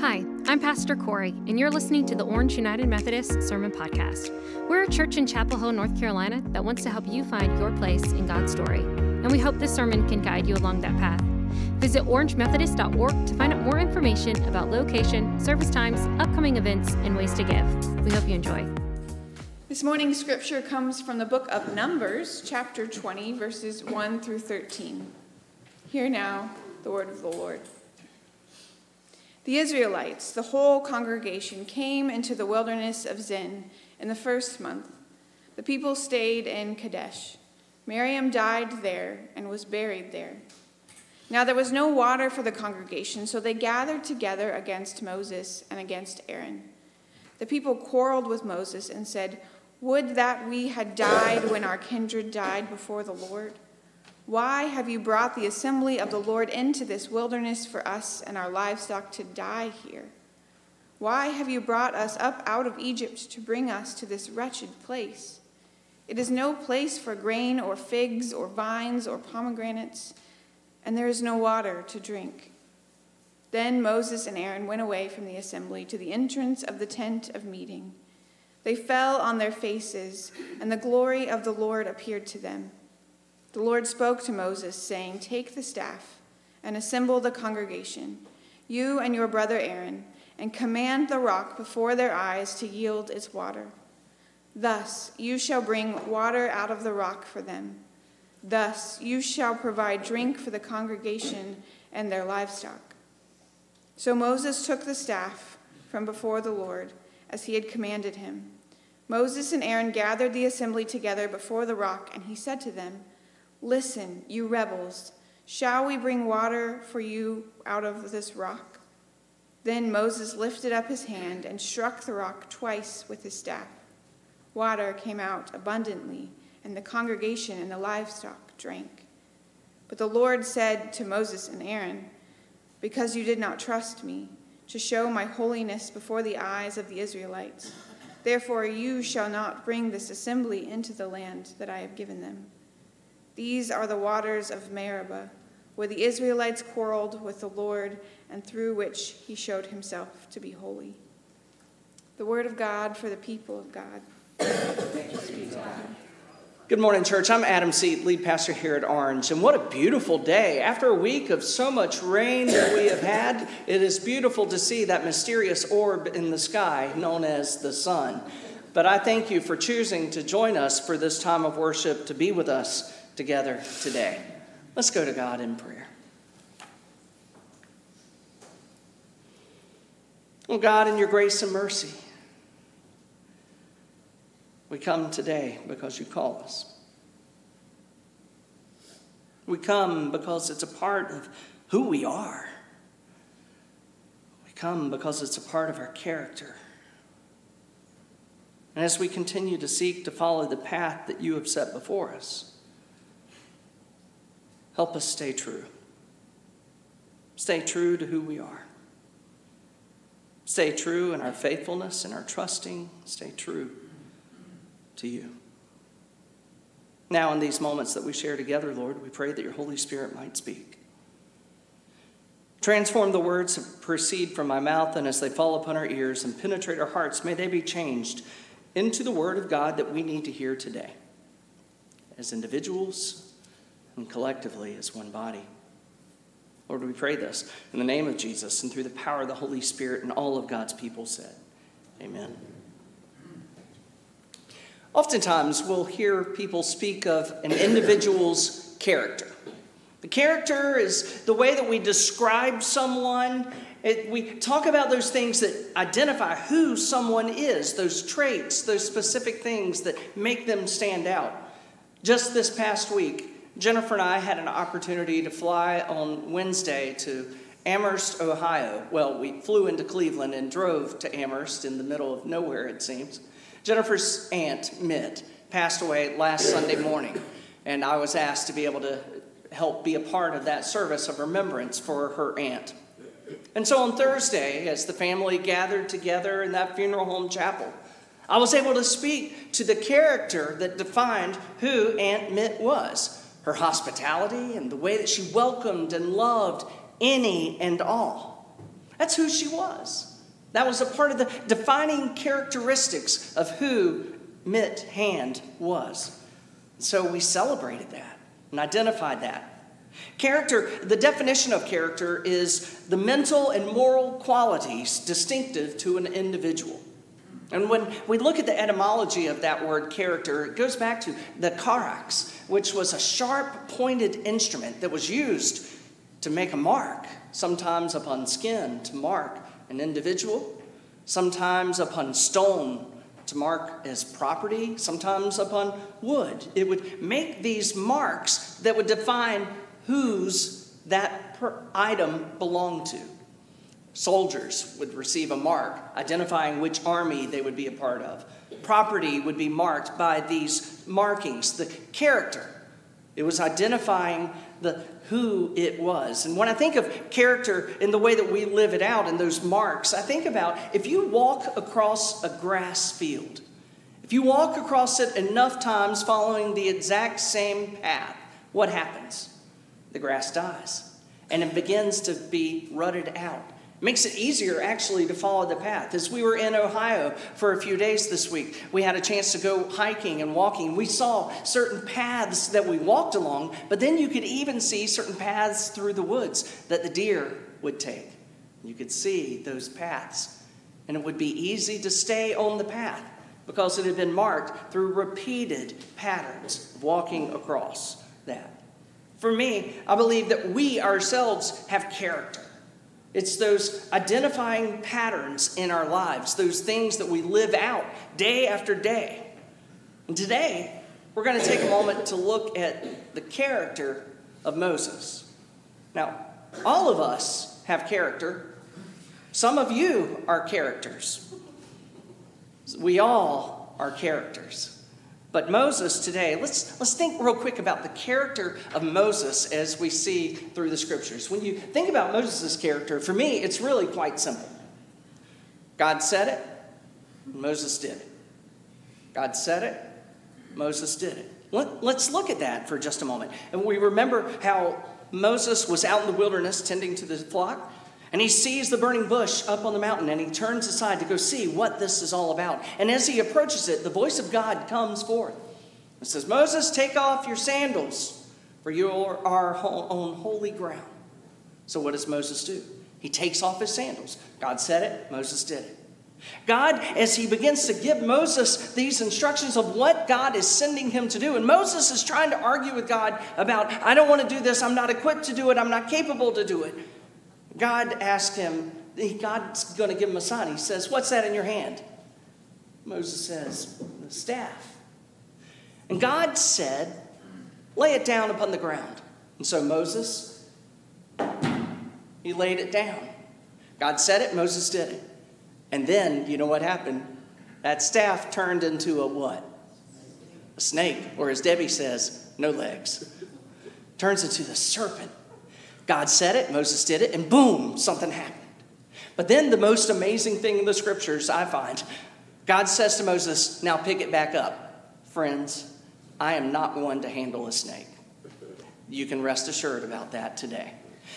Hi, I'm Pastor Corey, and you're listening to the Orange United Methodist Sermon Podcast. We're a church in Chapel Hill, North Carolina that wants to help you find your place in God's story, and we hope this sermon can guide you along that path. Visit orangemethodist.org to find out more information about location, service times, upcoming events, and ways to give. We hope you enjoy. This morning's scripture comes from the book of Numbers, chapter 20, verses 1 through 13. Hear now the word of the Lord. The Israelites, the whole congregation, came into the wilderness of Zin in the first month. The people stayed in Kadesh. Miriam died there and was buried there. Now there was no water for the congregation, so they gathered together against Moses and against Aaron. The people quarreled with Moses and said, would that we had died when our kindred died before the Lord. Why have you brought the assembly of the Lord into this wilderness for us and our livestock to die here? Why have you brought us up out of Egypt to bring us to this wretched place? It is no place for grain or figs or vines or pomegranates, and there is no water to drink. Then Moses and Aaron went away from the assembly to the entrance of the tent of meeting. They fell on their faces, and the glory of the Lord appeared to them. The Lord spoke to Moses, saying, Take the staff and assemble the congregation, you and your brother Aaron, and command the rock before their eyes to yield its water. Thus you shall bring water out of the rock for them. Thus you shall provide drink for the congregation and their livestock. So Moses took the staff from before the Lord, as he had commanded him. Moses and Aaron gathered the assembly together before the rock, and he said to them, Listen, you rebels, shall we bring water for you out of this rock? Then Moses lifted up his hand and struck the rock twice with his staff. Water came out abundantly, and the congregation and the livestock drank. But the Lord said to Moses and Aaron, Because you did not trust me, to show my holiness before the eyes of the Israelites, Therefore, you shall not bring this assembly into the land that I have given them. These are the waters of Meribah, where the Israelites quarreled with the Lord, and through which he showed himself to be holy. The word of God for the people of God. Good morning, church. I'm Adam Seat, lead pastor here at Orange. And what a beautiful day. After a week of so much rain that we have had, it is beautiful to see that mysterious orb in the sky known as the sun. But I thank you for choosing to join us for this time of worship to be with us together today. Let's go to God in prayer. Oh, God, in your grace and mercy, we come today because you call us. We come because it's a part of who we are. We come because it's a part of our character. And as we continue to seek to follow the path that you have set before us, help us stay true. Stay true to who we are. Stay true in our faithfulness and our trusting. Stay true to you. Now, in these moments that we share together, Lord, we pray that your Holy Spirit might speak. Transform the words that proceed from my mouth, and as they fall upon our ears and penetrate our hearts, may they be changed into the Word of God that we need to hear today, as individuals and collectively as one body. Lord, we pray this in the name of Jesus and through the power of the Holy Spirit, and all of God's people said, Amen. Oftentimes, we'll hear people speak of an individual's character. The character is the way that we describe someone. It, we talk about those things that identify who someone is, those traits, those specific things that make them stand out. Just this past week, Jennifer and I had an opportunity to fly on Wednesday to Amherst, Ohio. Well, we flew into Cleveland and drove to Amherst in the middle of nowhere, it seems. Jennifer's aunt, Mitt, passed away last Sunday morning, and I was asked to be able to help be a part of that service of remembrance for her aunt. And so on Thursday, as the family gathered together in that funeral home chapel, I was able to speak to the character that defined who Aunt Mitt was her hospitality and the way that she welcomed and loved any and all. That's who she was. That was a part of the defining characteristics of who Mitt Hand was. So we celebrated that and identified that. Character, the definition of character is the mental and moral qualities distinctive to an individual. And when we look at the etymology of that word character, it goes back to the charax, which was a sharp pointed instrument that was used to make a mark, sometimes upon skin to mark an individual, sometimes upon stone to mark as property, sometimes upon wood. It would make these marks that would define whose that item belonged to. Soldiers would receive a mark identifying which army they would be a part of. Property would be marked by these markings, the character. It was identifying the who it was. And when I think of character in the way that we live it out in those marks, I think about if you walk across a grass field, if you walk across it enough times following the exact same path, what happens? The grass dies and it begins to be rutted out. Makes it easier actually to follow the path. As we were in Ohio for a few days this week, we had a chance to go hiking and walking. We saw certain paths that we walked along, but then you could even see certain paths through the woods that the deer would take. You could see those paths, and it would be easy to stay on the path because it had been marked through repeated patterns of walking across that. For me, I believe that we ourselves have character. It's those identifying patterns in our lives, those things that we live out day after day. And today, we're going to take a moment to look at the character of Moses. Now, all of us have character. Some of you are characters. We all are characters. But Moses today, let's, let's think real quick about the character of Moses as we see through the scriptures. When you think about Moses' character, for me, it's really quite simple. God said it, Moses did it. God said it, Moses did it. Let, let's look at that for just a moment. And we remember how Moses was out in the wilderness tending to the flock. And he sees the burning bush up on the mountain and he turns aside to go see what this is all about. And as he approaches it, the voice of God comes forth. It says, Moses, take off your sandals, for you are on holy ground. So what does Moses do? He takes off his sandals. God said it, Moses did it. God, as he begins to give Moses these instructions of what God is sending him to do, and Moses is trying to argue with God about, I don't want to do this, I'm not equipped to do it, I'm not capable to do it. God asked him, God's going to give him a sign. He says, What's that in your hand? Moses says, The staff. And God said, Lay it down upon the ground. And so Moses, he laid it down. God said it, Moses did it. And then, you know what happened? That staff turned into a what? A snake, or as Debbie says, no legs. Turns into the serpent. God said it, Moses did it, and boom, something happened. But then the most amazing thing in the scriptures I find God says to Moses, Now pick it back up. Friends, I am not one to handle a snake. You can rest assured about that today.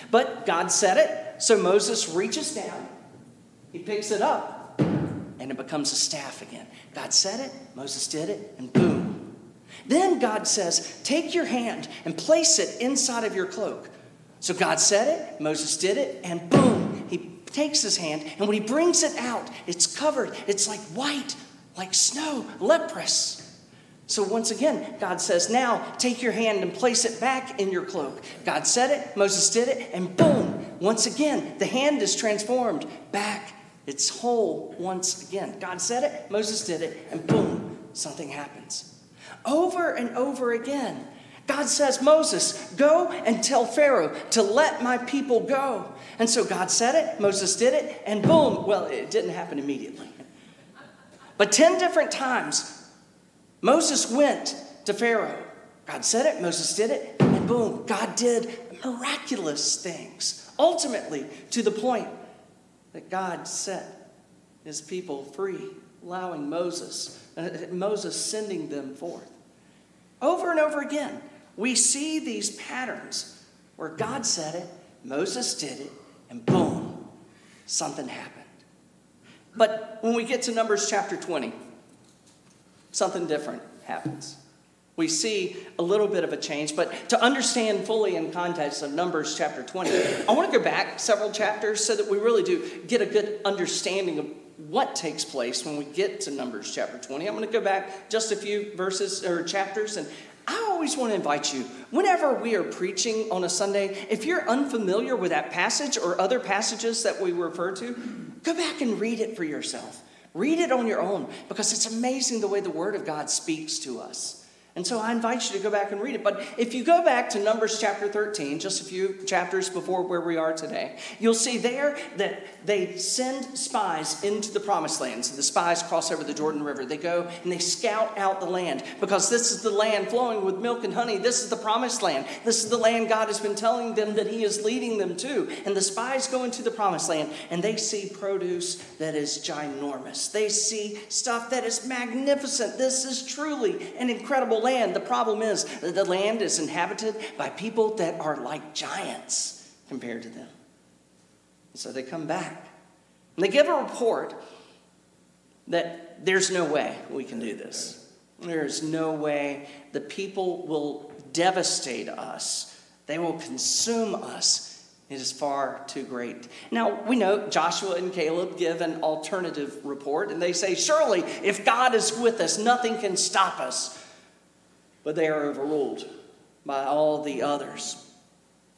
But God said it, so Moses reaches down, he picks it up, and it becomes a staff again. God said it, Moses did it, and boom. Then God says, Take your hand and place it inside of your cloak. So God said it, Moses did it, and boom, he takes his hand, and when he brings it out, it's covered. It's like white, like snow, leprous. So once again, God says, Now take your hand and place it back in your cloak. God said it, Moses did it, and boom, once again, the hand is transformed back. It's whole once again. God said it, Moses did it, and boom, something happens. Over and over again, God says, Moses, go and tell Pharaoh to let my people go. And so God said it, Moses did it, and boom, well, it didn't happen immediately. But 10 different times, Moses went to Pharaoh. God said it, Moses did it, and boom, God did miraculous things. Ultimately, to the point that God set his people free, allowing Moses, uh, Moses sending them forth. Over and over again, we see these patterns where God said it, Moses did it, and boom, something happened. But when we get to Numbers chapter 20, something different happens. We see a little bit of a change, but to understand fully in context of Numbers chapter 20, I want to go back several chapters so that we really do get a good understanding of what takes place when we get to Numbers chapter 20. I'm going to go back just a few verses or chapters, and I always want to invite you, whenever we are preaching on a Sunday, if you're unfamiliar with that passage or other passages that we refer to, go back and read it for yourself. Read it on your own because it's amazing the way the Word of God speaks to us. And so I invite you to go back and read it. But if you go back to Numbers chapter 13, just a few chapters before where we are today, you'll see there that they send spies into the promised land. So the spies cross over the Jordan River. They go and they scout out the land because this is the land flowing with milk and honey. This is the promised land. This is the land God has been telling them that He is leading them to. And the spies go into the promised land and they see produce that is ginormous. They see stuff that is magnificent. This is truly an incredible land. The problem is that the land is inhabited by people that are like giants compared to them. so they come back and they give a report that there's no way we can do this. There's no way the people will devastate us, they will consume us. It is far too great. Now, we know Joshua and Caleb give an alternative report, and they say, Surely, if God is with us, nothing can stop us but they are overruled by all the others.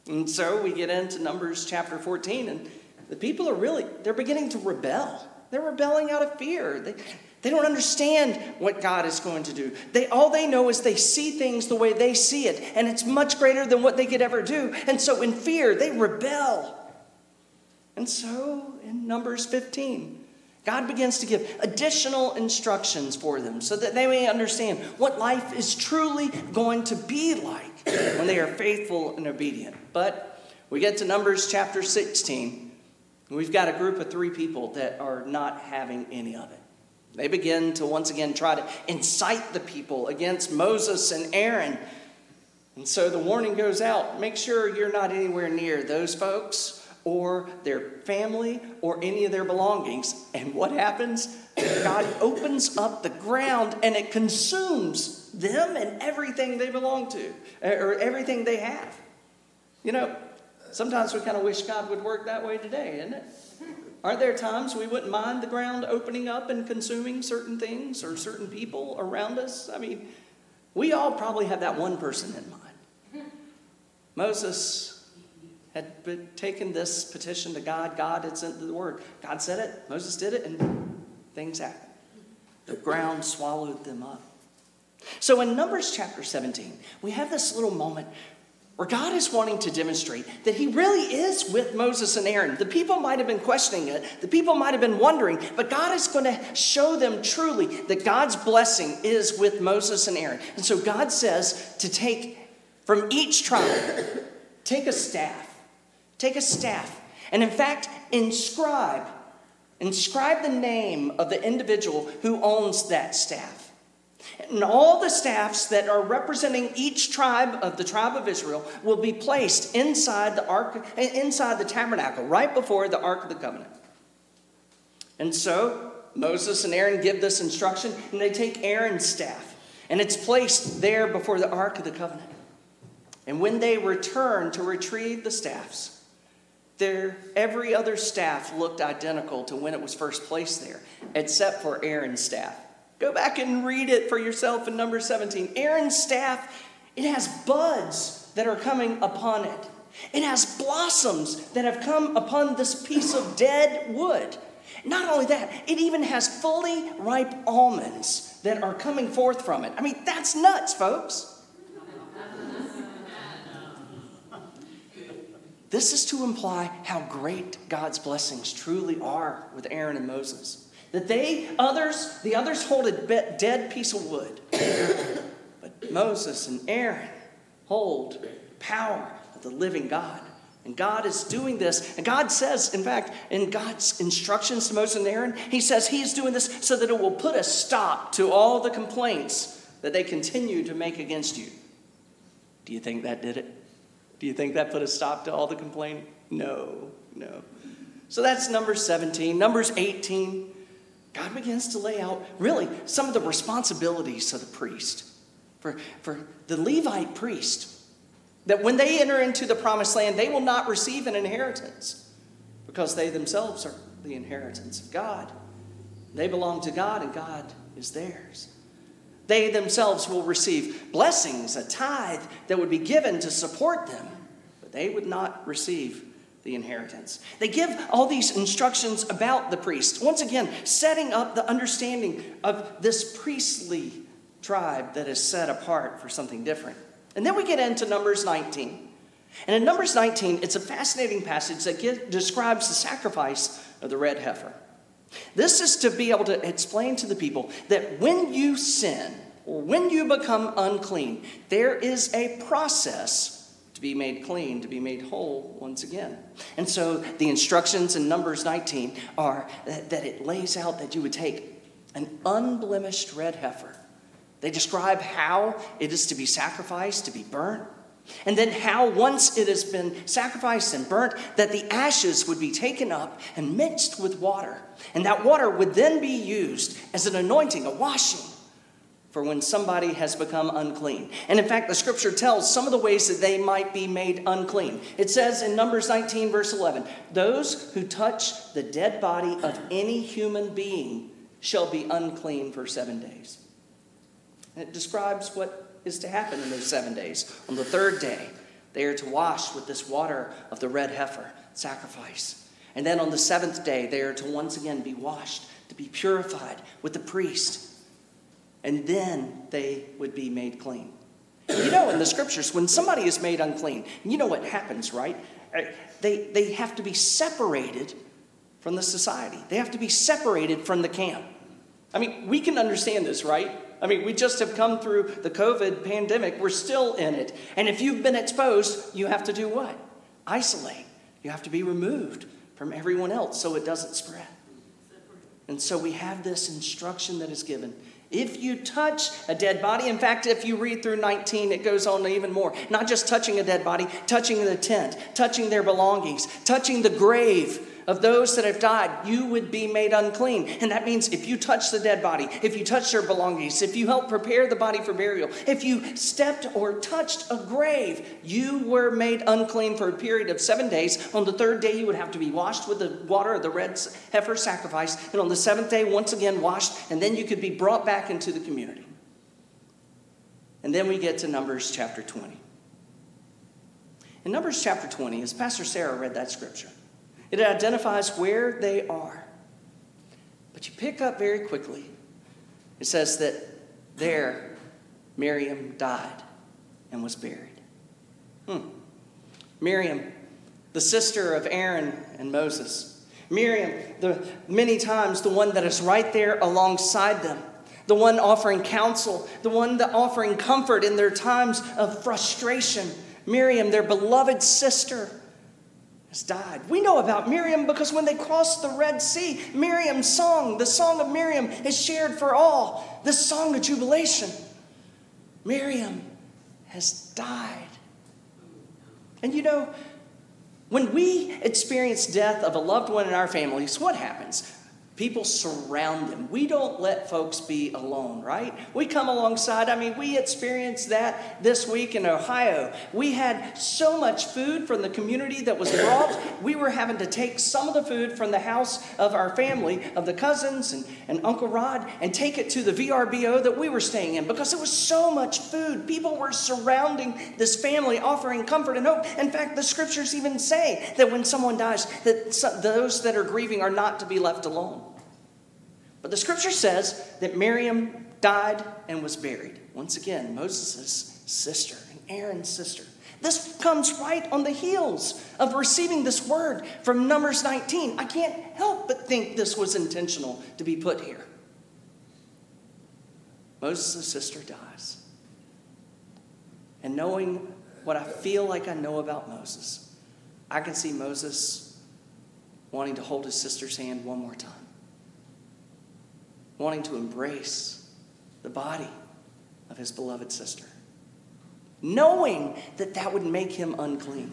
And so we get into Numbers chapter 14, and the people are really, they're beginning to rebel. They're rebelling out of fear. They, they don't understand what God is going to do. They, all they know is they see things the way they see it, and it's much greater than what they could ever do. And so, in fear, they rebel. And so, in Numbers 15, God begins to give additional instructions for them so that they may understand what life is truly going to be like when they are faithful and obedient. But we get to Numbers chapter 16, and we've got a group of three people that are not having any of it. They begin to once again try to incite the people against Moses and Aaron. And so the warning goes out make sure you're not anywhere near those folks or their family or any of their belongings. And what happens? God opens up the ground and it consumes them and everything they belong to eh, or everything they have. You know, sometimes we kind of wish God would work that way today, isn't it? Aren't there times we wouldn't mind the ground opening up and consuming certain things or certain people around us? I mean, we all probably have that one person in mind. Moses had taken this petition to God. God had sent the word. God said it. Moses did it, and things happened. The ground swallowed them up. So in Numbers chapter 17, we have this little moment where God is wanting to demonstrate that He really is with Moses and Aaron. The people might have been questioning it, the people might have been wondering, but God is going to show them truly that God's blessing is with Moses and Aaron. And so God says to take from each tribe, take a staff Take a staff and, in fact, inscribe. Inscribe the name of the individual who owns that staff. And all the staffs that are representing each tribe of the tribe of Israel will be placed inside the ark, inside the tabernacle, right before the ark of the covenant. And so Moses and Aaron give this instruction, and they take Aaron's staff, and it's placed there before the ark of the covenant. And when they return to retrieve the staffs, there, every other staff looked identical to when it was first placed there, except for Aaron's staff. Go back and read it for yourself in number 17. Aaron's staff, it has buds that are coming upon it. It has blossoms that have come upon this piece of dead wood. Not only that, it even has fully ripe almonds that are coming forth from it. I mean, that's nuts, folks. This is to imply how great God's blessings truly are with Aaron and Moses. That they, others, the others hold a dead piece of wood. but Moses and Aaron hold power of the living God. And God is doing this. And God says, in fact, in God's instructions to Moses and Aaron, He says He is doing this so that it will put a stop to all the complaints that they continue to make against you. Do you think that did it? Do you think that put a stop to all the complaining? No, no. So that's number 17. Numbers 18, God begins to lay out really some of the responsibilities of the priest. For, for the Levite priest, that when they enter into the promised land, they will not receive an inheritance because they themselves are the inheritance of God. They belong to God and God is theirs. They themselves will receive blessings, a tithe that would be given to support them, they would not receive the inheritance. They give all these instructions about the priest, once again, setting up the understanding of this priestly tribe that is set apart for something different. And then we get into Numbers 19. And in Numbers 19, it's a fascinating passage that get, describes the sacrifice of the red heifer. This is to be able to explain to the people that when you sin or when you become unclean, there is a process be made clean, to be made whole once again. And so the instructions in Numbers 19 are that, that it lays out that you would take an unblemished red heifer. They describe how it is to be sacrificed, to be burnt. And then, how once it has been sacrificed and burnt, that the ashes would be taken up and mixed with water. And that water would then be used as an anointing, a washing for when somebody has become unclean. And in fact, the scripture tells some of the ways that they might be made unclean. It says in Numbers 19, verse 11, those who touch the dead body of any human being shall be unclean for seven days. And it describes what is to happen in those seven days. On the third day, they are to wash with this water of the red heifer sacrifice. And then on the seventh day, they are to once again be washed, to be purified with the priest and then they would be made clean. You know, in the scriptures, when somebody is made unclean, you know what happens, right? Uh, they, they have to be separated from the society, they have to be separated from the camp. I mean, we can understand this, right? I mean, we just have come through the COVID pandemic. We're still in it. And if you've been exposed, you have to do what? Isolate. You have to be removed from everyone else so it doesn't spread. And so we have this instruction that is given if you touch a dead body, in fact, if you read through 19, it goes on even more. Not just touching a dead body, touching the tent, touching their belongings, touching the grave of those that have died, you would be made unclean. And that means if you touch the dead body, if you touch their belongings, if you help prepare the body for burial, if you stepped or touched a grave, you were made unclean for a period of seven days. On the third day, you would have to be washed with the water of the red heifer sacrifice. And on the seventh day, once again washed, and then you could be brought back into the community. And then we get to Numbers chapter 20. In Numbers chapter 20, as Pastor Sarah read that scripture, it identifies where they are. But you pick up very quickly. It says that there Miriam died and was buried. Hmm. Miriam, the sister of Aaron and Moses. Miriam, the many times the one that is right there alongside them, the one offering counsel, the one that offering comfort in their times of frustration. Miriam, their beloved sister, has died. We know about Miriam because when they crossed the Red Sea, Miriam's song, the song of Miriam, is shared for all. This song of jubilation. Miriam has died. And you know, when we experience death of a loved one in our families, what happens? People surround them. We don't let folks be alone, right? We come alongside. I mean, we experienced that this week in Ohio. We had so much food from the community that was brought. We were having to take some of the food from the house of our family, of the cousins and, and Uncle Rod, and take it to the VRBO that we were staying in because it was so much food. People were surrounding this family, offering comfort and hope. In fact, the scriptures even say that when someone dies, that those that are grieving are not to be left alone. But the scripture says that Miriam died and was buried. Once again, Moses' sister and Aaron's sister. This comes right on the heels of receiving this word from Numbers 19. I can't help but think this was intentional to be put here. Moses' sister dies. And knowing what I feel like I know about Moses, I can see Moses wanting to hold his sister's hand one more time wanting to embrace the body of his beloved sister, knowing that that would make him unclean.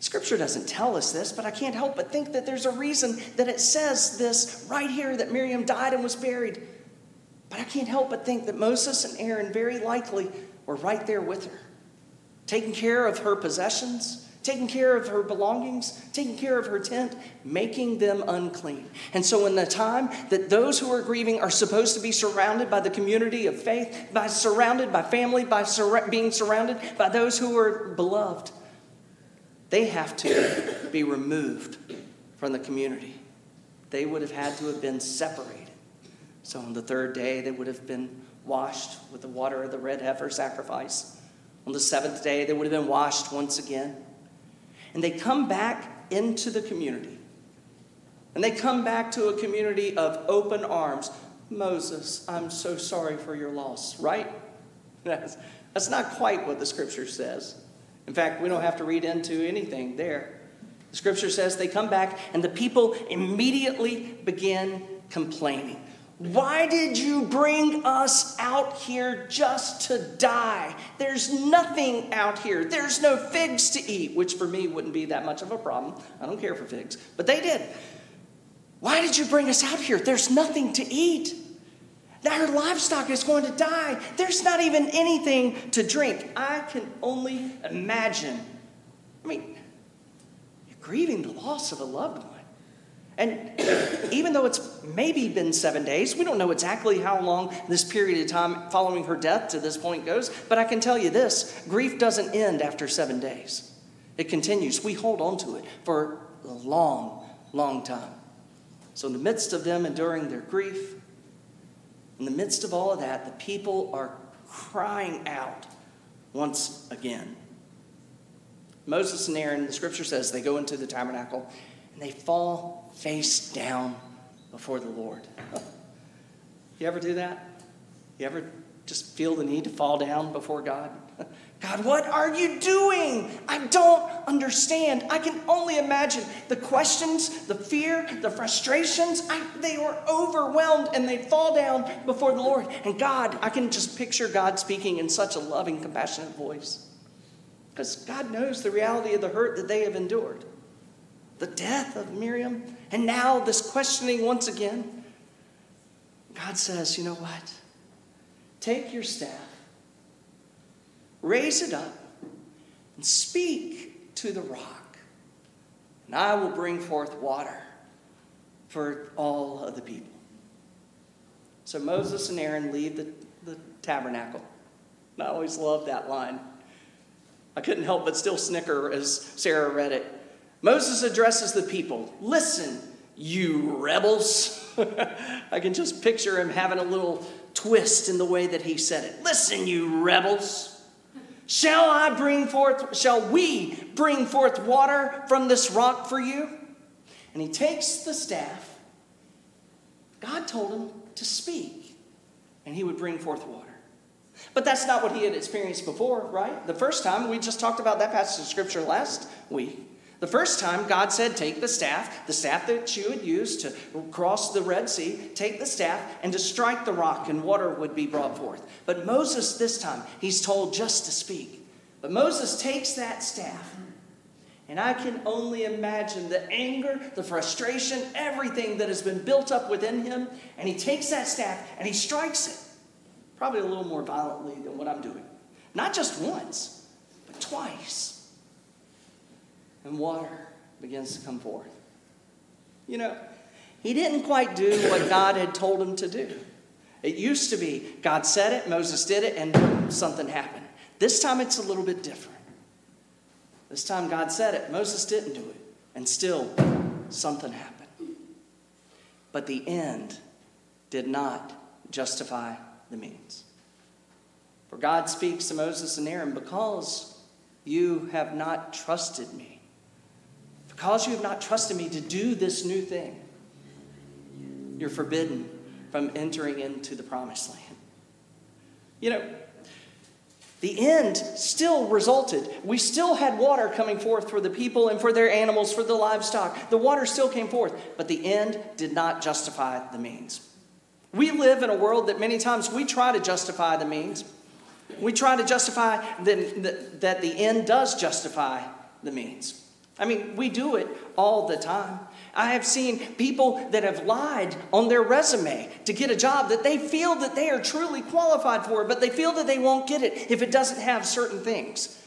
Scripture doesn't tell us this, but I can't help but think that there's a reason that it says this right here that Miriam died and was buried. But I can't help but think that Moses and Aaron very likely were right there with her, taking care of her possessions, taking care of her belongings, taking care of her tent, making them unclean. And so, in the time that those who are grieving are supposed to be surrounded by the community of faith, by surrounded by family, by sur- being surrounded by those who are beloved, they have to be removed from the community. They would have had to have been separated. So, on the third day, they would have been washed with the water of the red heifer sacrifice. On the seventh day, they would have been washed once again. And they come back into the community. And they come back to a community of open arms. Moses, I'm so sorry for your loss, right? That's, that's not quite what the scripture says. In fact, we don't have to read into anything there. The scripture says they come back, and the people immediately begin complaining. Why did you bring us out here just to die? There's nothing out here. There's no figs to eat, which for me wouldn't be that much of a problem. I don't care for figs, but they did. Why did you bring us out here? There's nothing to eat. Our livestock is going to die. There's not even anything to drink. I can only imagine. I mean, you're grieving the loss of a loved one. And even though it's maybe been seven days, we don't know exactly how long this period of time following her death to this point goes, but I can tell you this grief doesn't end after seven days. It continues. We hold on to it for a long, long time. So, in the midst of them enduring their grief, in the midst of all of that, the people are crying out once again. Moses and Aaron, the scripture says, they go into the tabernacle and they fall face down before the Lord. You ever do that? You ever just feel the need to fall down before God? God, what are you doing? I don't understand. I can only imagine the questions, the fear, the frustrations. I, they were overwhelmed and they fall down before the Lord. And God, I can just picture God speaking in such a loving, compassionate voice. Because God knows the reality of the hurt that they have endured the death of Miriam, and now this questioning once again. God says, you know what? Take your staff, raise it up, and speak to the rock, and I will bring forth water for all of the people. So Moses and Aaron leave the, the tabernacle. I always loved that line. I couldn't help but still snicker as Sarah read it. Moses addresses the people Listen, you rebels. I can just picture him having a little twist in the way that he said it. Listen, you rebels. Shall I bring forth, shall we bring forth water from this rock for you? And he takes the staff. God told him to speak, and he would bring forth water. But that's not what he had experienced before, right? The first time, we just talked about that passage of scripture last week. The first time, God said, Take the staff, the staff that you had used to cross the Red Sea, take the staff and to strike the rock, and water would be brought forth. But Moses, this time, he's told just to speak. But Moses takes that staff, and I can only imagine the anger, the frustration, everything that has been built up within him, and he takes that staff and he strikes it. Probably a little more violently than what I'm doing. Not just once, but twice and water begins to come forth. You know, he didn't quite do what God had told him to do. It used to be God said it, Moses did it, and something happened. This time it's a little bit different. This time God said it, Moses didn't do it, and still something happened. But the end did not justify the means. For God speaks to Moses and Aaron, because you have not trusted me because you have not trusted me to do this new thing, you're forbidden from entering into the promised land. You know, the end still resulted. We still had water coming forth for the people and for their animals, for the livestock. The water still came forth, but the end did not justify the means. We live in a world that many times we try to justify the means. We try to justify that, that the end does justify the means. I mean, we do it all the time. I have seen people that have lied on their resume to get a job that they feel that they are truly qualified for, but they feel that they won't get it if it doesn't have certain things.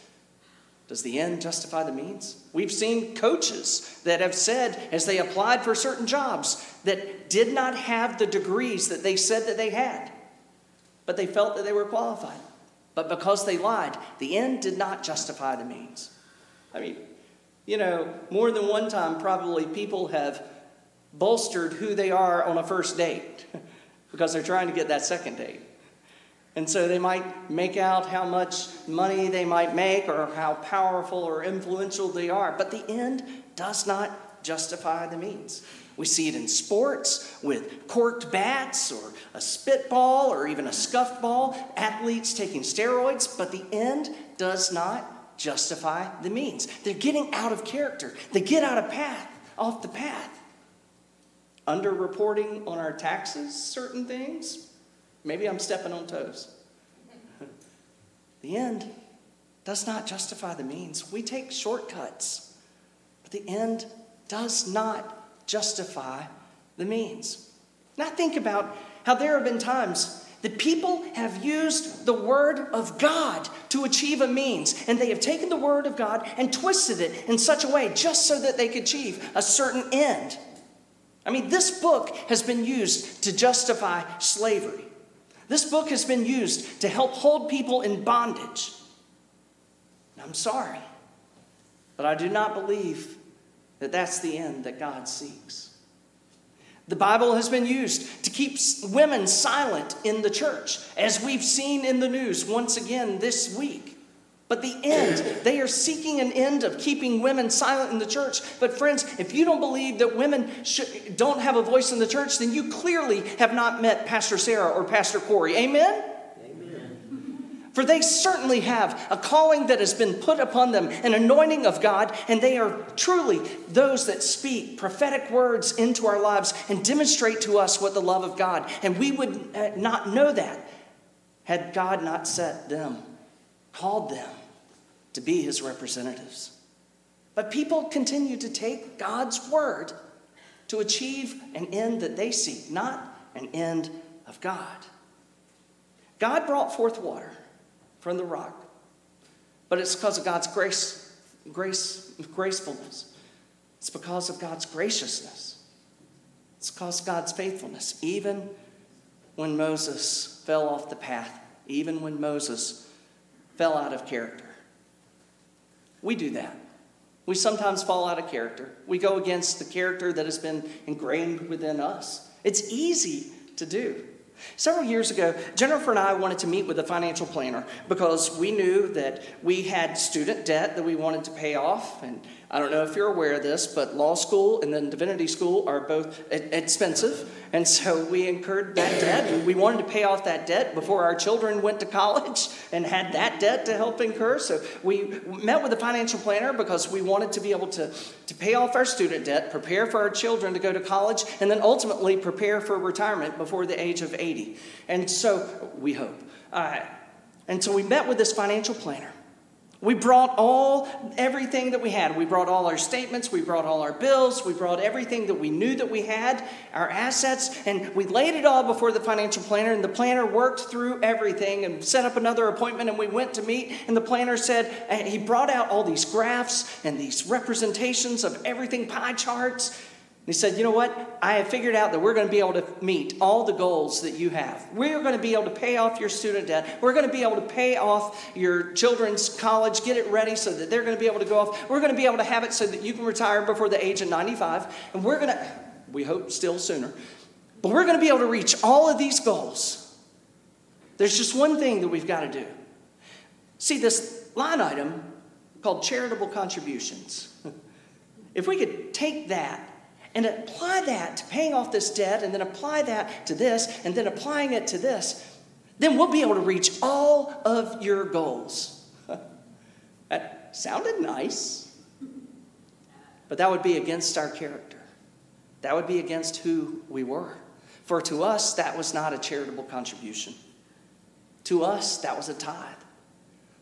Does the end justify the means? We've seen coaches that have said, as they applied for certain jobs, that did not have the degrees that they said that they had, but they felt that they were qualified. But because they lied, the end did not justify the means. I mean, you know, more than one time, probably people have bolstered who they are on a first date because they're trying to get that second date. And so they might make out how much money they might make or how powerful or influential they are. But the end does not justify the means. We see it in sports with corked bats or a spitball or even a scuffed ball, athletes taking steroids, but the end does not justify the means. They're getting out of character. They get out of path, off the path. Underreporting on our taxes, certain things. Maybe I'm stepping on toes. the end does not justify the means. We take shortcuts, but the end does not justify the means. Now think about how there have been times the people have used the Word of God to achieve a means, and they have taken the Word of God and twisted it in such a way just so that they could achieve a certain end. I mean, this book has been used to justify slavery. This book has been used to help hold people in bondage. I'm sorry, but I do not believe that that's the end that God seeks. The Bible has been used to keep women silent in the church, as we've seen in the news once again this week. But the end, they are seeking an end of keeping women silent in the church. But, friends, if you don't believe that women don't have a voice in the church, then you clearly have not met Pastor Sarah or Pastor Corey. Amen? For they certainly have a calling that has been put upon them, an anointing of God, and they are truly those that speak prophetic words into our lives and demonstrate to us what the love of God. And we would uh, not know that had God not set them, called them to be his representatives. But people continue to take God's word to achieve an end that they seek, not an end of God. God brought forth water from the rock. But it's because of God's grace, grace, gracefulness. It's because of God's graciousness. It's because God's faithfulness. Even when Moses fell off the path, even when Moses fell out of character. We do that. We sometimes fall out of character. We go against the character that has been ingrained within us. It's easy to do. Several years ago, Jennifer and I wanted to meet with a financial planner because we knew that we had student debt that we wanted to pay off. And I don't know if you're aware of this, but law school and then divinity school are both expensive. And so we incurred that debt. We wanted to pay off that debt before our children went to college and had that debt to help incur. So we met with a financial planner because we wanted to be able to, to pay off our student debt, prepare for our children to go to college, and then ultimately prepare for retirement before the age of 80. And so we hope. Uh, and so we met with this financial planner. We brought all everything that we had. We brought all our statements, we brought all our bills, we brought everything that we knew that we had, our assets, and we laid it all before the financial planner. And the planner worked through everything and set up another appointment. And we went to meet. And the planner said, uh, he brought out all these graphs and these representations of everything, pie charts he said, You know what? I have figured out that we're going to be able to meet all the goals that you have. We're going to be able to pay off your student debt. We're going to be able to pay off your children's college, get it ready so that they're going to be able to go off. We're going to be able to have it so that you can retire before the age of 95. And we're going to, we hope still sooner, but we're going to be able to reach all of these goals. There's just one thing that we've got to do. See, this line item called charitable contributions. If we could take that and apply that to paying off this debt, and then apply that to this, and then applying it to this, then we'll be able to reach all of your goals. that sounded nice, but that would be against our character. That would be against who we were. For to us, that was not a charitable contribution. To us, that was a tithe.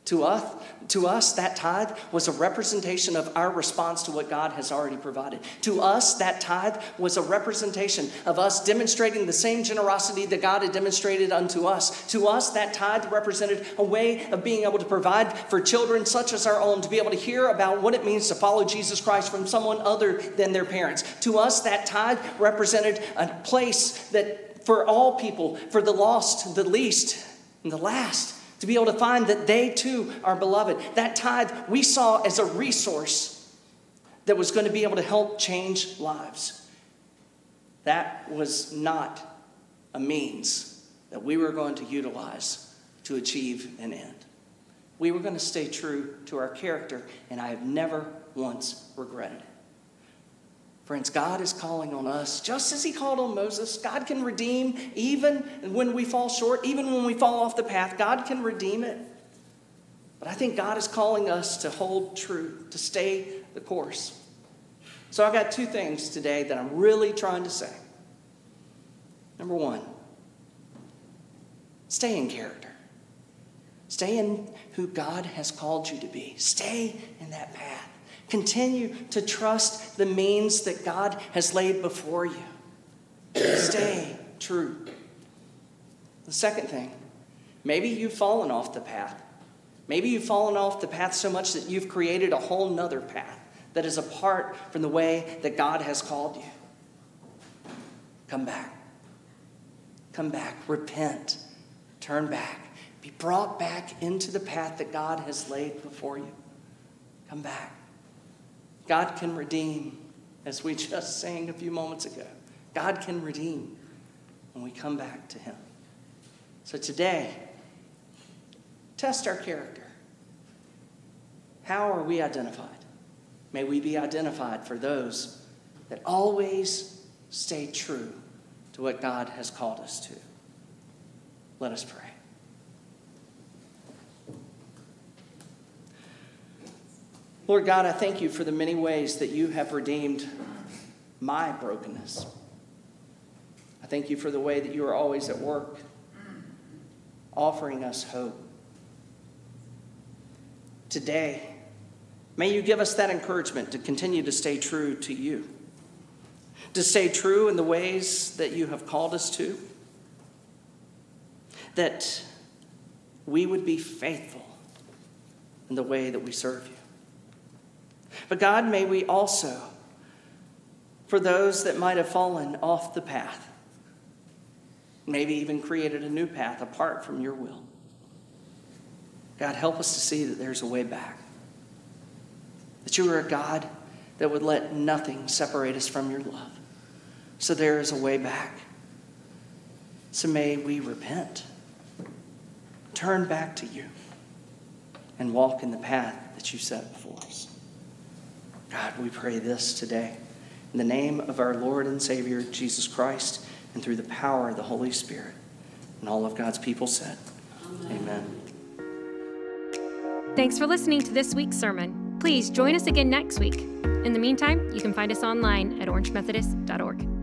To us, to us, that tithe was a representation of our response to what God has already provided. To us, that tithe was a representation of us demonstrating the same generosity that God had demonstrated unto us. To us, that tithe represented a way of being able to provide for children such as our own, to be able to hear about what it means to follow Jesus Christ from someone other than their parents. To us, that tithe represented a place that for all people, for the lost, the least, and the last to be able to find that they too are beloved. That tithe we saw as a resource that was going to be able to help change lives. That was not a means that we were going to utilize to achieve an end. We were going to stay true to our character, and I have never once regretted it. Friends, God is calling on us just as He called on Moses. God can redeem even when we fall short, even when we fall off the path. God can redeem it. But I think God is calling us to hold true, to stay the course. So I've got two things today that I'm really trying to say. Number one, stay in character. Stay in who God has called you to be. Stay in that path. Continue to trust the means that God has laid before you. Stay true. The second thing, maybe you've fallen off the path. Maybe you've fallen off the path so much that you've created a whole nother path that is apart from the way that God has called you. Come back. Come back. Repent. Turn back. Be brought back into the path that God has laid before you. Come back. God can redeem, as we just sang a few moments ago. God can redeem when we come back to Him. So today, test our character. How are we identified? May we be identified for those that always stay true to what God has called us to. Let us pray. Lord God, I thank you for the many ways that you have redeemed my brokenness. I thank you for the way that you are always at work, offering us hope. Today, may you give us that encouragement to continue to stay true to you, to stay true in the ways that you have called us to, that we would be faithful in the way that we serve you. But God, may we also, for those that might have fallen off the path, maybe even created a new path apart from your will, God, help us to see that there's a way back. That you are a God that would let nothing separate us from your love. So there is a way back. So may we repent, turn back to you, and walk in the path that you set before us. God, we pray this today. In the name of our Lord and Savior, Jesus Christ, and through the power of the Holy Spirit. And all of God's people said, Amen. Amen. Thanks for listening to this week's sermon. Please join us again next week. In the meantime, you can find us online at orangemethodist.org.